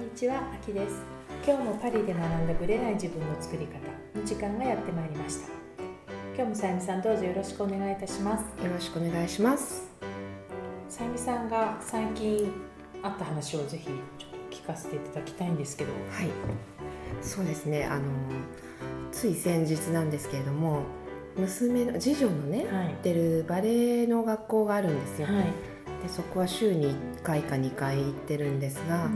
にちは、あきです。今日もパリで学んだブレない自分の作り方の時間がやってまいりました。今日もさゆみさんどうぞよろしくお願いいたします。よろしくお願いします。さゆみさんが最近あった話をぜひちょっと聞かせていただきたいんですけど。はい。そうですね。あのつい先日なんですけれども娘の次女のね、はい。行ってるバレエの学校があるんですよ、はい、でそこは週に1回か2回行ってるんですが、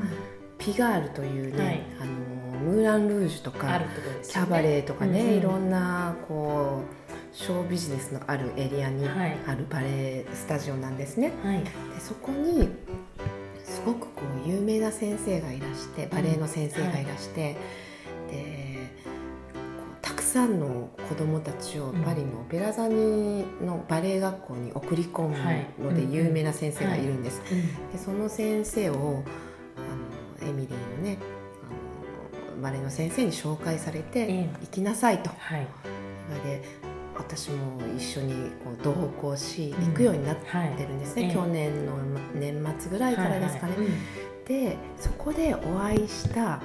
ピガールというね、はい。あのムーラン・ルージュとあかるところですキャバレーとかね、うんうん。いろんなこうショービジネスのあるエリアにはい。あるバレエスタジオなんですね。はい。でそこにすごくこう有名な先生がいらしてバレエの先生がいらして、でこうたくさんの子どもたちをパリのオペラ座にのバレエ学校に送り込むはい。ので有名な先生がいるんです。うん。でその先生をエミリーのねあのバレエの先生に紹介されて、ええ。行きなさいと。はい。言われ私も一緒にこう同行しうん。行くようになってはいるんですね、ええ。去年の年末ぐらいからですかね。はいはいでそこでお会いした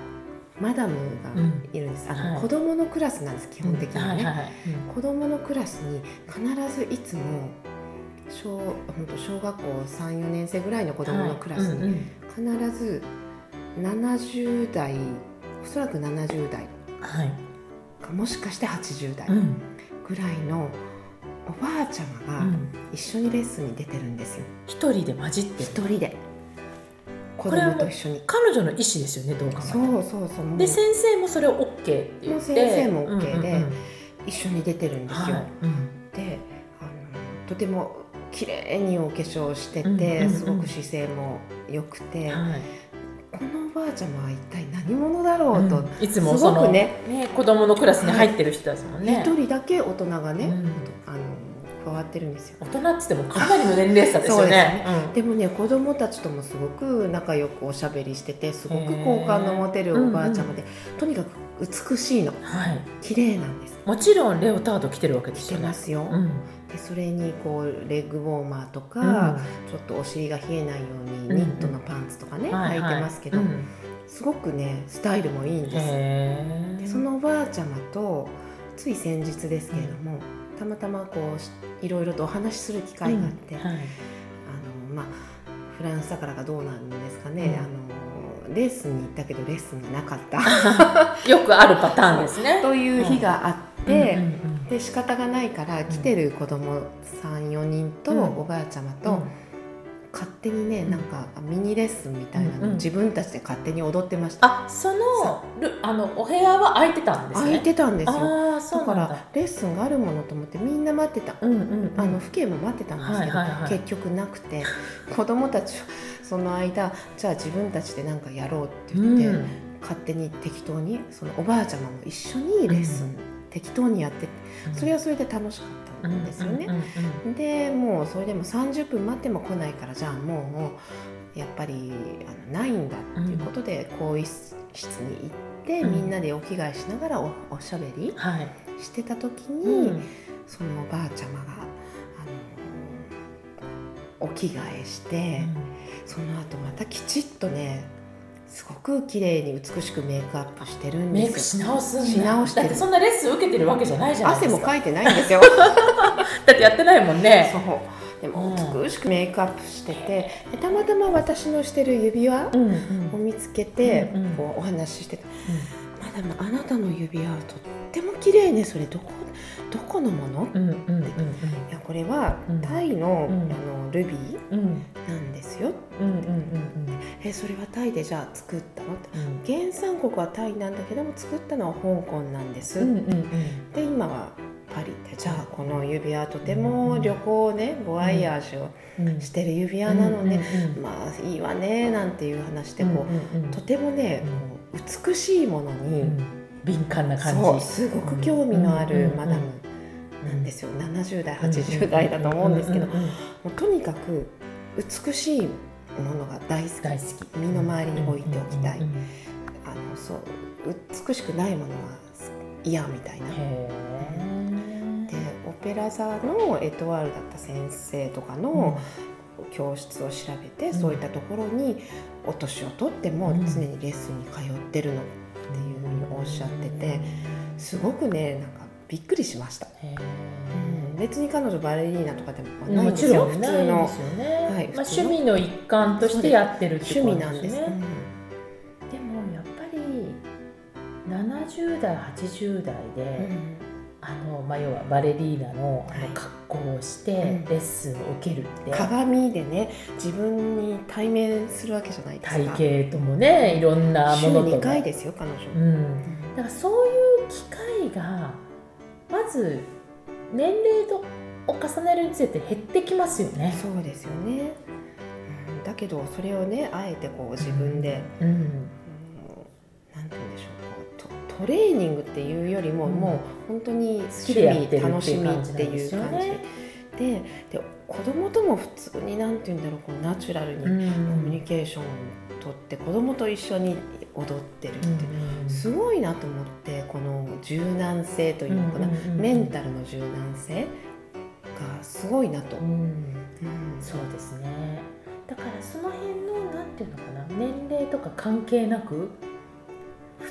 マダムがいるんです、あのはい。子供のクラスなんです基本的にはね、はいはいはい。子供のクラスに必ずいつも小本当小学校34年生ぐらいの子供のクラスはい。うんにうん。必ず70代おそらく70代。はい。かもしかして80代うん。ぐらいのおばあちゃまがうん。一緒にレッスンに出てるんですよ。一人で混じってる。一人で。子供と一緒に。彼女の意思ですよねどう考えても。そうそうそうで先生もそれを OK って言って。もう先生も OK でうんうんうん一緒に出てるんですよ、はい。うん。であのとても綺麗にお化粧してて、うんうんうんすごく姿勢も良くて、はい。このおばあちゃまは一体何者だろうと、うん。いつもすごくね。ね子供のクラスに入ってる人ですもんね、一人だけ大人がね、うん。あの加わってるんですよ。大人っつってもかなりの年齢差ですよね。でもね子供たちともすごく仲良くおしゃべりしててすごく好感の持てるおばあちゃまで、とにかく美しいの。うんはい。綺麗なんです。もちろんレオタード着てるわけで着すよね。てますよ、うんでそれにこうレッグウォーマーとか、うん。ちょっとお尻が冷えないよううんにニットのパンツとかね、はいはい。履いてますけど、うん。すごくねスタイルもいいんです。でそのおばあちゃまとつい先日ですけれども、たまたまこうしいろいろとお話しする機会があって、うんはい。あのまあフランスだからかどうなんですかね、うん。あのレッスンに行ったけどレッスンがなかった。よくあるパターンですね。という日があって、うんうんうんで仕方がないから来てる子供34人とうん。おばあちゃまと、勝手にねうん。なんかミニレッスンみたいなのを自分たちで勝手に踊ってました、あそのルあのお部屋は空いてたんですね。空いてたんですよ。だ。からレッスンがあるものと思ってみんな待ってた、うんうんうん。あの父兄も待ってたんですけど、はいはいはい。結局なくて 子供たちはその間じゃあ自分たちで何かやろうって言って、うん。勝手に適当にそのおばあちゃまも一緒にレッスン、適当にやってそれはそれで楽しかったんですよね。うんうんでもうそれでも30分待っても来ないからじゃあもうやっぱりあのないんだっていうことで更衣室に行って、うん。みんなでお着替えしながらおおしゃべりはい。してた時に、うん。そのおばあちゃまが、あのお着替えして、その後またきちっとねすごく綺麗に美しくメイクアップしてるんメイクですよ。し直すんだ。し直してるだってそんなレッスン受けてるわけじゃないじゃないですか。汗もかいてないんですよ。だってやってないもんね。そう。でもうん。美しくメイクアップしててでたまたま私のしてる指輪うんうん。を見つけて、うんうん。こうお話ししてて「マダムあなたの指輪はとっても綺麗ね。それどこどこのもの?」うんうんうんいやこれはうん。タイの,、うん。あのルビーなんですよ。うんうんうんえそれはタイでじゃあ作ったの？ってうん。原産国はタイなんだけども作ったのは香港なんです。うんうんうん。で今はパリで。じゃあこの指輪はとても旅行をねボワイヤージュをうん。してる指輪なのね、うんまあいいわねなんていう話でこう、とてもね、美しいものに、うん。敏感な感じ。すごく興味のあるマダム。うんですよ。70代80代だと思うんですけど、もうとにかく美しいものが大好き。大好き。身の回りに置いておきたい、あのそう美しくないものは嫌みたいな。へでオペラ座のエトワールだった先生とかの、教室を調べて、そういったところにお年をとっても常にレッスンに通ってるのっていうふうにおっしゃっててすごくねなんかびっくりしました。うん、別に彼女バレリーナとかでもないんですよ、もちろん普通の、まあ、趣味の一環としてやってるってこと趣味なんです。ねでもやっぱり70代80代で、うん。あのまあ、要はバレリーナの格好をしてうん。レッスンを受けるって、鏡でね自分に対面するわけじゃないですか。体型ともねいろんな週ものと2回もですよ彼女、うん、だからそういう機会がまず年齢とを重ねるにつれて減ってきますよね。そうですよね、うん。だけどそれをねあえてこう自分で、うん。うんなんて言うんでしょう。こうトトレーニングっていうよりも、うん。もう本当に好きで楽しみっていう感じで。でで子供とも普通になんて言うんだろうこうナチュラルにコうん。ミュニケーションをとって子供と一緒に踊ってるって、うんすごいなと思ってこの柔軟性というのかな、メンタルの柔軟性がすごいなと、うん。うん。そうですね。だからその辺のなんていうのかな年齢とか関係なく普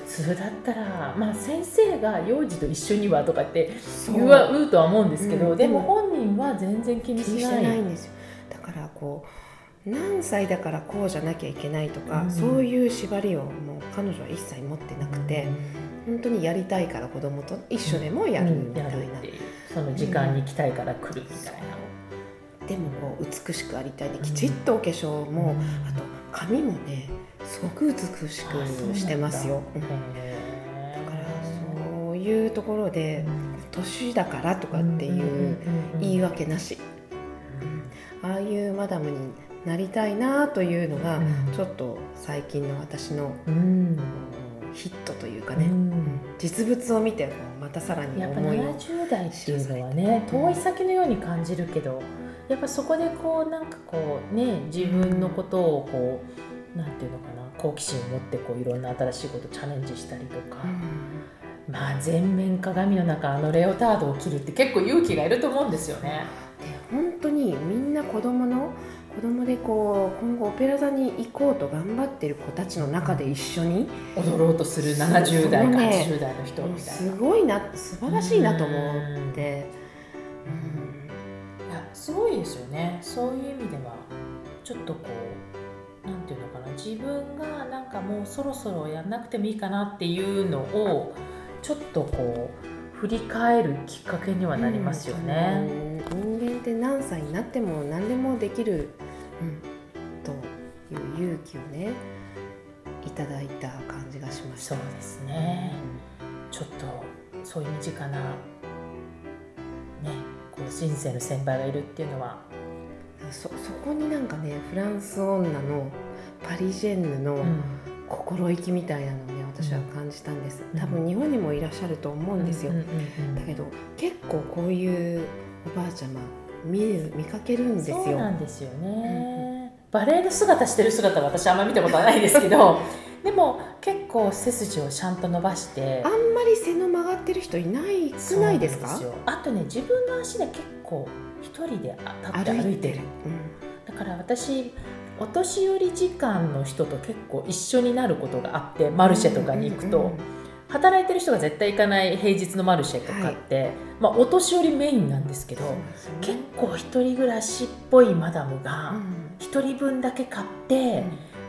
通だったらまあ先生が幼児と一緒にはとかって言わうとは思うんですけど、うん。でも本人は全然気にしな気にしてない。い。んですよだからこう何歳だからこうじゃなきゃいけないとか、うん。そういう縛りをもう彼女は一切持ってなくて、本当にやりたいから子供と一緒でもやるうん。みたいな、その時間に来たいから来るみたいな。でもこう美しくありたいできちっとお化粧も、あと髪もねすごく美しくしてますよ、うんだ。からそういうところで年だからとかっていう言い訳なし、ああいうマダムになりたいなというのが、ちょっと最近の私のうん。ヒットというかね、うん。実物を見てまたさらにやっぱ思いを70代っていうのはね遠い先のように感じるけどやっぱそこでこうなんかこうね自分のことをこうなんていうのかな好奇心を持ってこういろんな新しいことチャレンジしたりとか、まあ全面鏡の中あのレオタードを着るって結構勇気がいると思うんですよね。で本当にみんな子供の子供でこう今後オペラ座に行こうと頑張ってる子たちの中で一緒に踊ろうとする70代かそうね80代の人みたいすな。ごいな素晴らしいなと思うん。って、いやすごいですよね。そういう意味ではちょっとこうなんていうのかな自分がなんかもうそろそろやんなくてもいいかなっていうのをちょっとこう振り返るきっかけにはなりますよね。うん人間って何歳になっても何でもできる、うん、という勇気をねいただいた感じがしましたそうですね。ちょっとそういう身近なねこう人生の先輩がいるっていうのは、そそこになんかねフランス女のパリジェンヌのうん。心意気みたいなのをね私は感じたんです。うん。多分日本にもいらっしゃると思うんですよ、うんうんうんだけど結構こういうおばあちゃま見る見かけるんですよ。そうなんですよね、バレエの姿してる姿は私あんま見たことはないですけど でも結構背筋をちゃんと伸ばして。あんまり背の曲がってる人いないくないですか？あとね自分の足で結構一人で立って歩いてる。だから私お年寄り時間の人と結構一緒になることがあってマルシェとかに行くと、うんうんうん働いてる人が絶対行かない平日のマルシェとかって、まあ、お年寄りメインなんですけど、ね。結構一人暮らしっぽいマダムがうん。一人分だけ買って、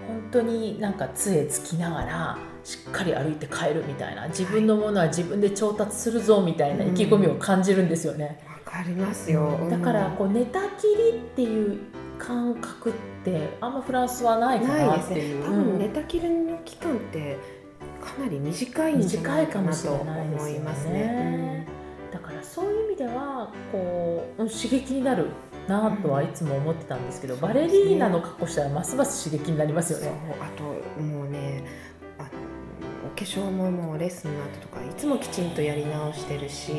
本当になんか杖つきながらしっかり歩いて帰るみたいな自分のものは自分で調達するぞみたいな意気込みを感じるんですよね。わかりますよ、だからこう寝たきりっていう感覚ってあんまフランスはないかなっていう。多分寝たきりの期間ってかなり短いんじゃないかなと思いますね。だからそういう意味ではこううん刺激になるなとはいつも思ってたんですけど、うんバレリーナの格好したらますます刺激になりますよね。あともうねお化粧ももうレッスンの後とかいつもきちんとやり直してるし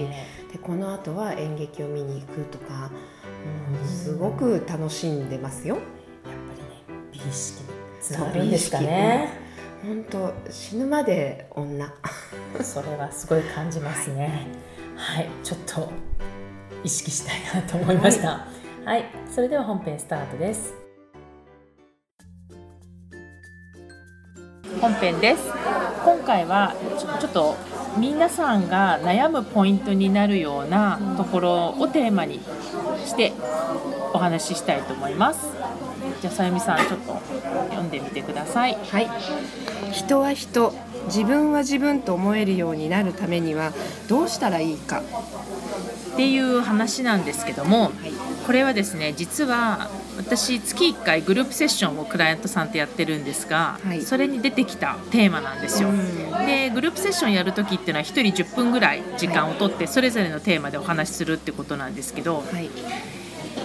でこの後は演劇を見に行くとか、ごく楽しんでますよ。やっぱりね美意識につながるんですかね。本当死ぬまで女。それはすごい感じますね。はい、ちょっと意識したいなと思いました。ははいそれでは本編スタートです本編です今回はちょちょっと皆さんが悩むポイントになるようなところをテーマにしてお話ししたいと思います。じゃあさゆみさんちょっと読んでみてください。はい。人は人自分は自分と思えるようになるためにはどうしたらいいか。っていう話なんですけども、これはですね実は私月1回グループセッションをクライアントさんとやってるんですが、はいそれに出てきたテーマなんですよ。うんでグループセッションやる時っていうのは1人10分ぐらい時間をとってそれぞれのテーマでお話しするってことなんですけどはい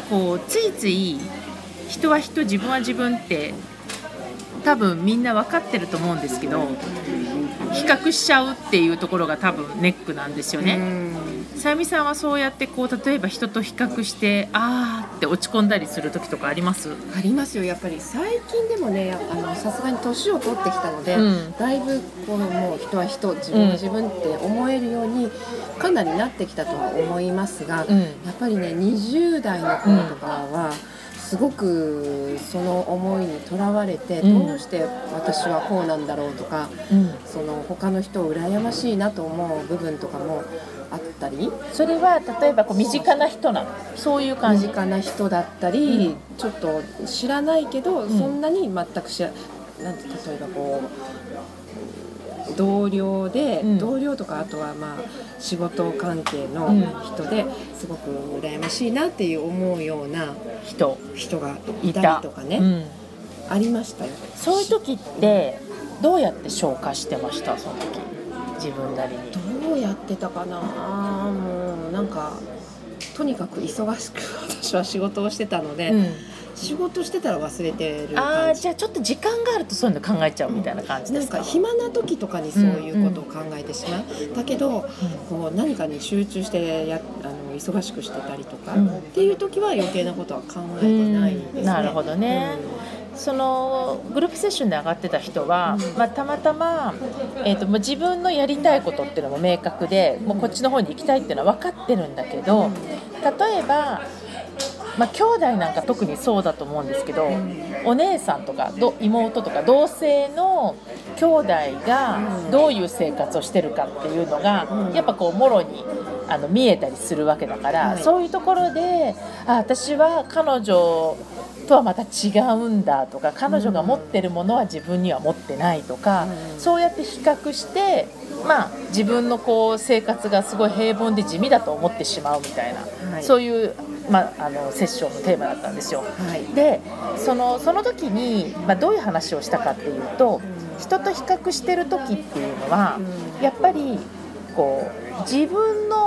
こうついつい人は人自分は自分って多分みんな分かってると思うんですけど比較しちゃうっていうところが多分ネックなんですよね。うんさゆみさんはそうやってこう例えば人と比較してあーって落ち込んだりする時とかあります？ありますよやっぱり最近でもねあのさすがに年を取ってきたので、うんだいぶこうもう人は人自分は自分って思えるようにかなりなってきたとは思いますが、うん。やっぱりね20代の頃とかは、すごくその思いにとらわれて、うん。どうして私はこうなんだろうとかうん、その他の人を羨ましいなと思う部分とかもあったり？それは例えばこう身近な人なの？そういう感身じ近な人だったり、うん。ちょっと知らないけど、ん。そんなに全く知らなんて例えばこう同僚で、うん。同僚とかあとはまあ仕事関係のうん。人ですごく羨ましいなっていう思うような人。人がいたりとかね、うん、ありましたよ。そういう時ってどうやって消化してました？その時。自分なりにどうやってたかな？もうなんかとにかく忙しく 私は仕事をしてたので、うん、仕事してたら忘れてるああじゃあちょっと時間があるとそういうの考えちゃうみたいな感じですか？なんか暇な時とかにそういうことを考えてしまう、だけどこう何かに集中してやあの忙しくしてたりとか、うん。っていう時は余計なことは考えてないですね。うん。なるほどねそのグループセッションで上がってた人は、うん。まあ、たまたま、えー、ともう自分のやりたいことっていうのも明確でもうこっちの方に行きたいっていうのは分かってるんだけど例えば、まあ、兄弟なんか特にそうだと思うんですけど、お姉さんとかど妹とか同性の兄弟がどういう生活をしてるかっていうのが、うん。やっぱこうもろにあの見えたりするわけだから、はい。そういうところであ私は彼女とはまた違うんだとか彼女が持ってるものは自分には持ってないとか、うん。そうやって比較して、まあ、自分のこう生活がすごい平凡で地味だと思ってしまうみたいな、はい。そういう、まあ、あのセッションのテーマだったんですよ。はい。でそのその時に、まあ、どういう話をしたかっていうと人と比較してる時っていうのはうん。やっぱりこう自分の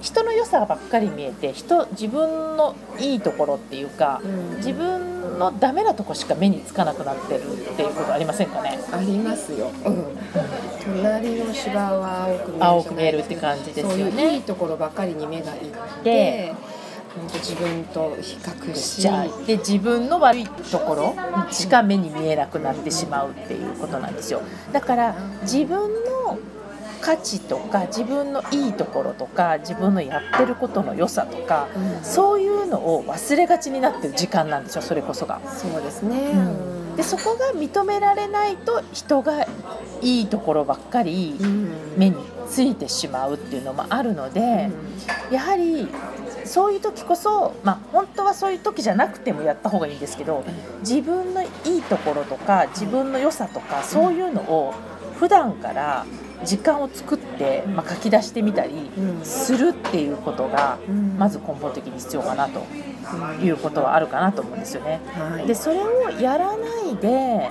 人の良さばっかり見えて人自分のいいところっていうかうん。自分のダメなとこしか目につかなくなってるっていうことありませんかね？ありますよ。うん。隣の芝は青く見えるって感じですよね。そういういいところばかりに目がいって、本当自分と比較ししちゃうで自分の悪いところしか目に見えなくなってしまうっていうことなんですよ。だから自分の価値とか自分のいいところとか自分のやってることの良さとかうんそういうのを忘れがちになってる時間なんですよそれこそが。そうですね。うんでそこが認められないと人がいいところばっかりうん目についてしまうっていうのもあるので。やはりそういう時こそ、まあ、本当はそういう時じゃなくてもやった方がいいんですけど自分のいいところとか自分の良さとかそういうのを普段から時間を作って、まあ、書き出してみたりうん。するっていうことがうん。まず根本的に必要かなということはあるかなと思うんですよね。はい。でそれをやらないで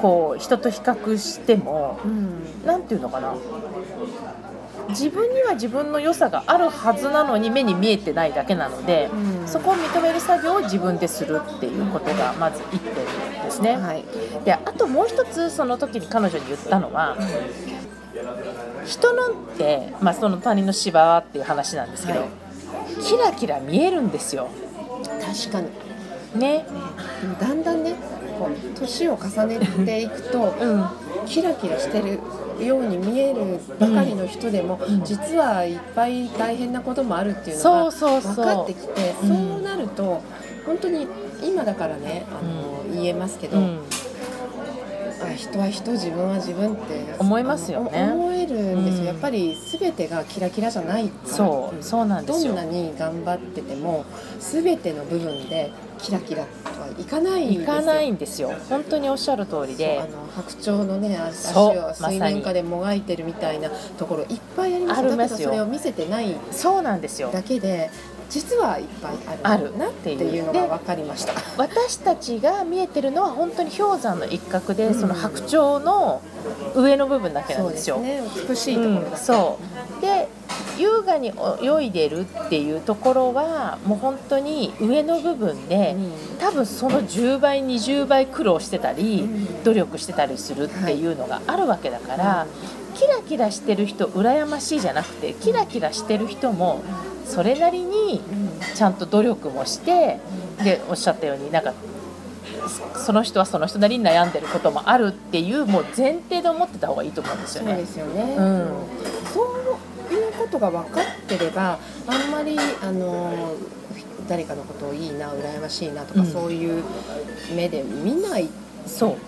こう人と比較してもうん。なんていうのかな。自分には自分の良さがあるはずなのに目に見えてないだけなので、うん。そこを認める作業を自分でするっていうことがまず1点ですね。はい。であともう一つその時に彼女に言ったのは人のって、まあ、その他人の芝はっていう話なんですけど、はい。キラキラ見えるんですよ。確かに。ね、でもだんだんねこう年を重ねていくと うん、キラキラしてるように見えるばかりの人でも、うん。実はいっぱい大変なこともあるっていうのが分かってきて、うん。そうなると本当に今だからねあの、言えますけど、人は人自分は自分って思いますよね。思えるんですよ、うん。やっぱり全てがキラキラじゃないからそうそうなんですよ。どんなに頑張ってても全ての部分でキラキラとはいかないんですよ。いかないんですよ。本当におっしゃる通りで。あの白鳥のね足を水面下でもがいてるみたいなところいっぱいありますますよ。けどそれを見せてないそうなんですよ。だけで実はいっぱいああるるなっていうのが分かりました。私たちが見えてるのは本当に氷山の一角で、うん。その白鳥の上の部分だけなんですよ。ね。美しいところだ、うん、そう。で優雅に泳いでるっていうところはもう本当に上の部分で、多分その10倍20倍苦労してたり、うん。努力してたりするっていうのがあるわけだから、キラキラしてる人羨ましいじゃなくてキラキラしてる人もそれなりにちゃんと努力もしてでおっしゃったようになんかそその人はその人なりに悩んでることもあるっていうもう前提で思ってた方がいいと思うんですよね。そうで。すよね、うん。そういうことが分かってればあんまりあの誰かのことをいいな羨ましいなとか、うん。そういう目で見ない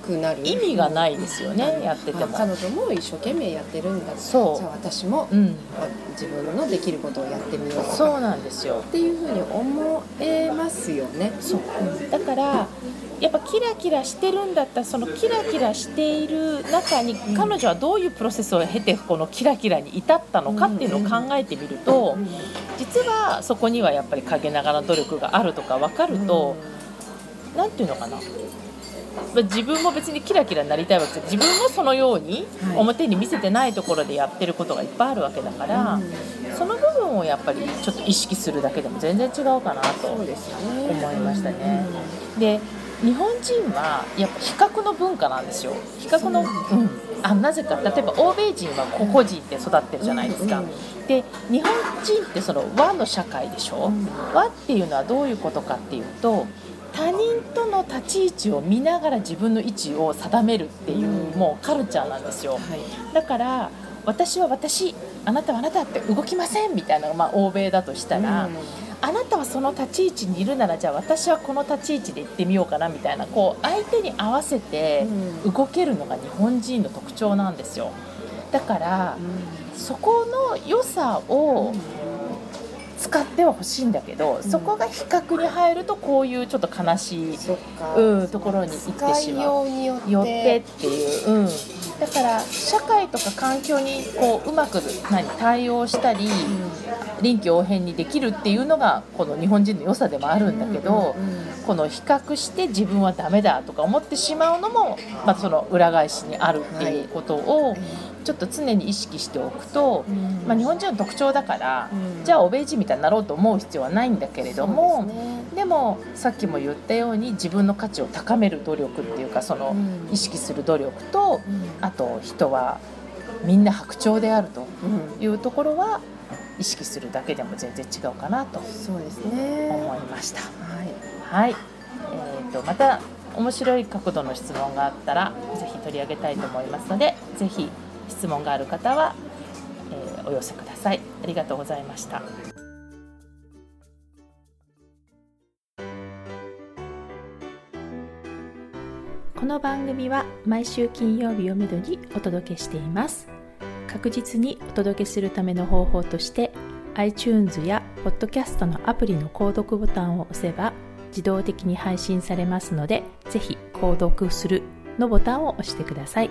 くなる意味がないですよねやってても。あ彼女も一生懸命やってるんだ。そう。じゃあ私も、うん、まあ自分のできることをやってみようそうなんですよ。っていうふうに思えますよね。そう。だからやっぱキラキラしてるんだったらそのキラキラしている中にん。彼女はどういうプロセスを経てこのキラキラに至ったのかっていうのを考えてみると実はそこにはやっぱり陰ながら努力があるとか分かると何ていうのかなまあ自分も別にキラキラになりたいわけで自分もそのようにはい。表に見せてないところでやってることがいっぱいあるわけだからその部分をやっぱりちょっと意識するだけでも全然違うかなと思いましたね。で日本人はやっぱ比較の文化なんですよ。比較の、そううん、あなぜか例えば欧米人は個々人って育ってるじゃないですか、うん。で日本人ってその和の社会でしょ、うん。和っていうのはどういうことかっていうと他人との立ち位置を見ながら自分の位置を定めるっていう、うん。もうカルチャーなんですよ。はい。だから私は私あなたはあなたって動きませんみたいなのが、まあ、欧米だとしたら、あなたはその立ち位置にいるならじゃあ私はこの立ち位置で行ってみようかなみたいなこう相手に合わせてうん。動けるのが日本人の特徴なんですよ。だからそこの良さを使ってはほしいんだけど、そこが比較に入るとこういうちょっと悲しい、うん、ところに行ってしまう。ようによってよっていう、うん、だから社会とか環境にこううまく何対応したり臨機応変にできるっていうのがこの日本人の良さでもあるんだけど、うんうん。うんこの比較して自分はダメだとか思ってしまうのも、まあ、その裏返しにあるっていうことをちょっと常に意識しておくと、まあ、日本人の特徴だから、うん。じゃあ欧米人みたいになろうと思う必要はないんだけれども。ですね。でもさっきも言ったように自分の価値を高める努力っていうかそのうん。意識する努力とうん。あと人はみんな白鳥であるとうん。いうところは意識するだけでも全然違うかなとそうですね。思いました。はい。はい、えー、とまた面白い角度の質問があったらぜひ取り上げたいと思いますのでぜひ質問がある方は、えーお寄せください。ありがとうございました。この番組は毎週金曜日をめどにお届けしています確実にお届けするための方法として iTunes や Podcast のアプリの購読ボタンを押せば自動的に配信されますのでぜひ購読するのボタンを押してください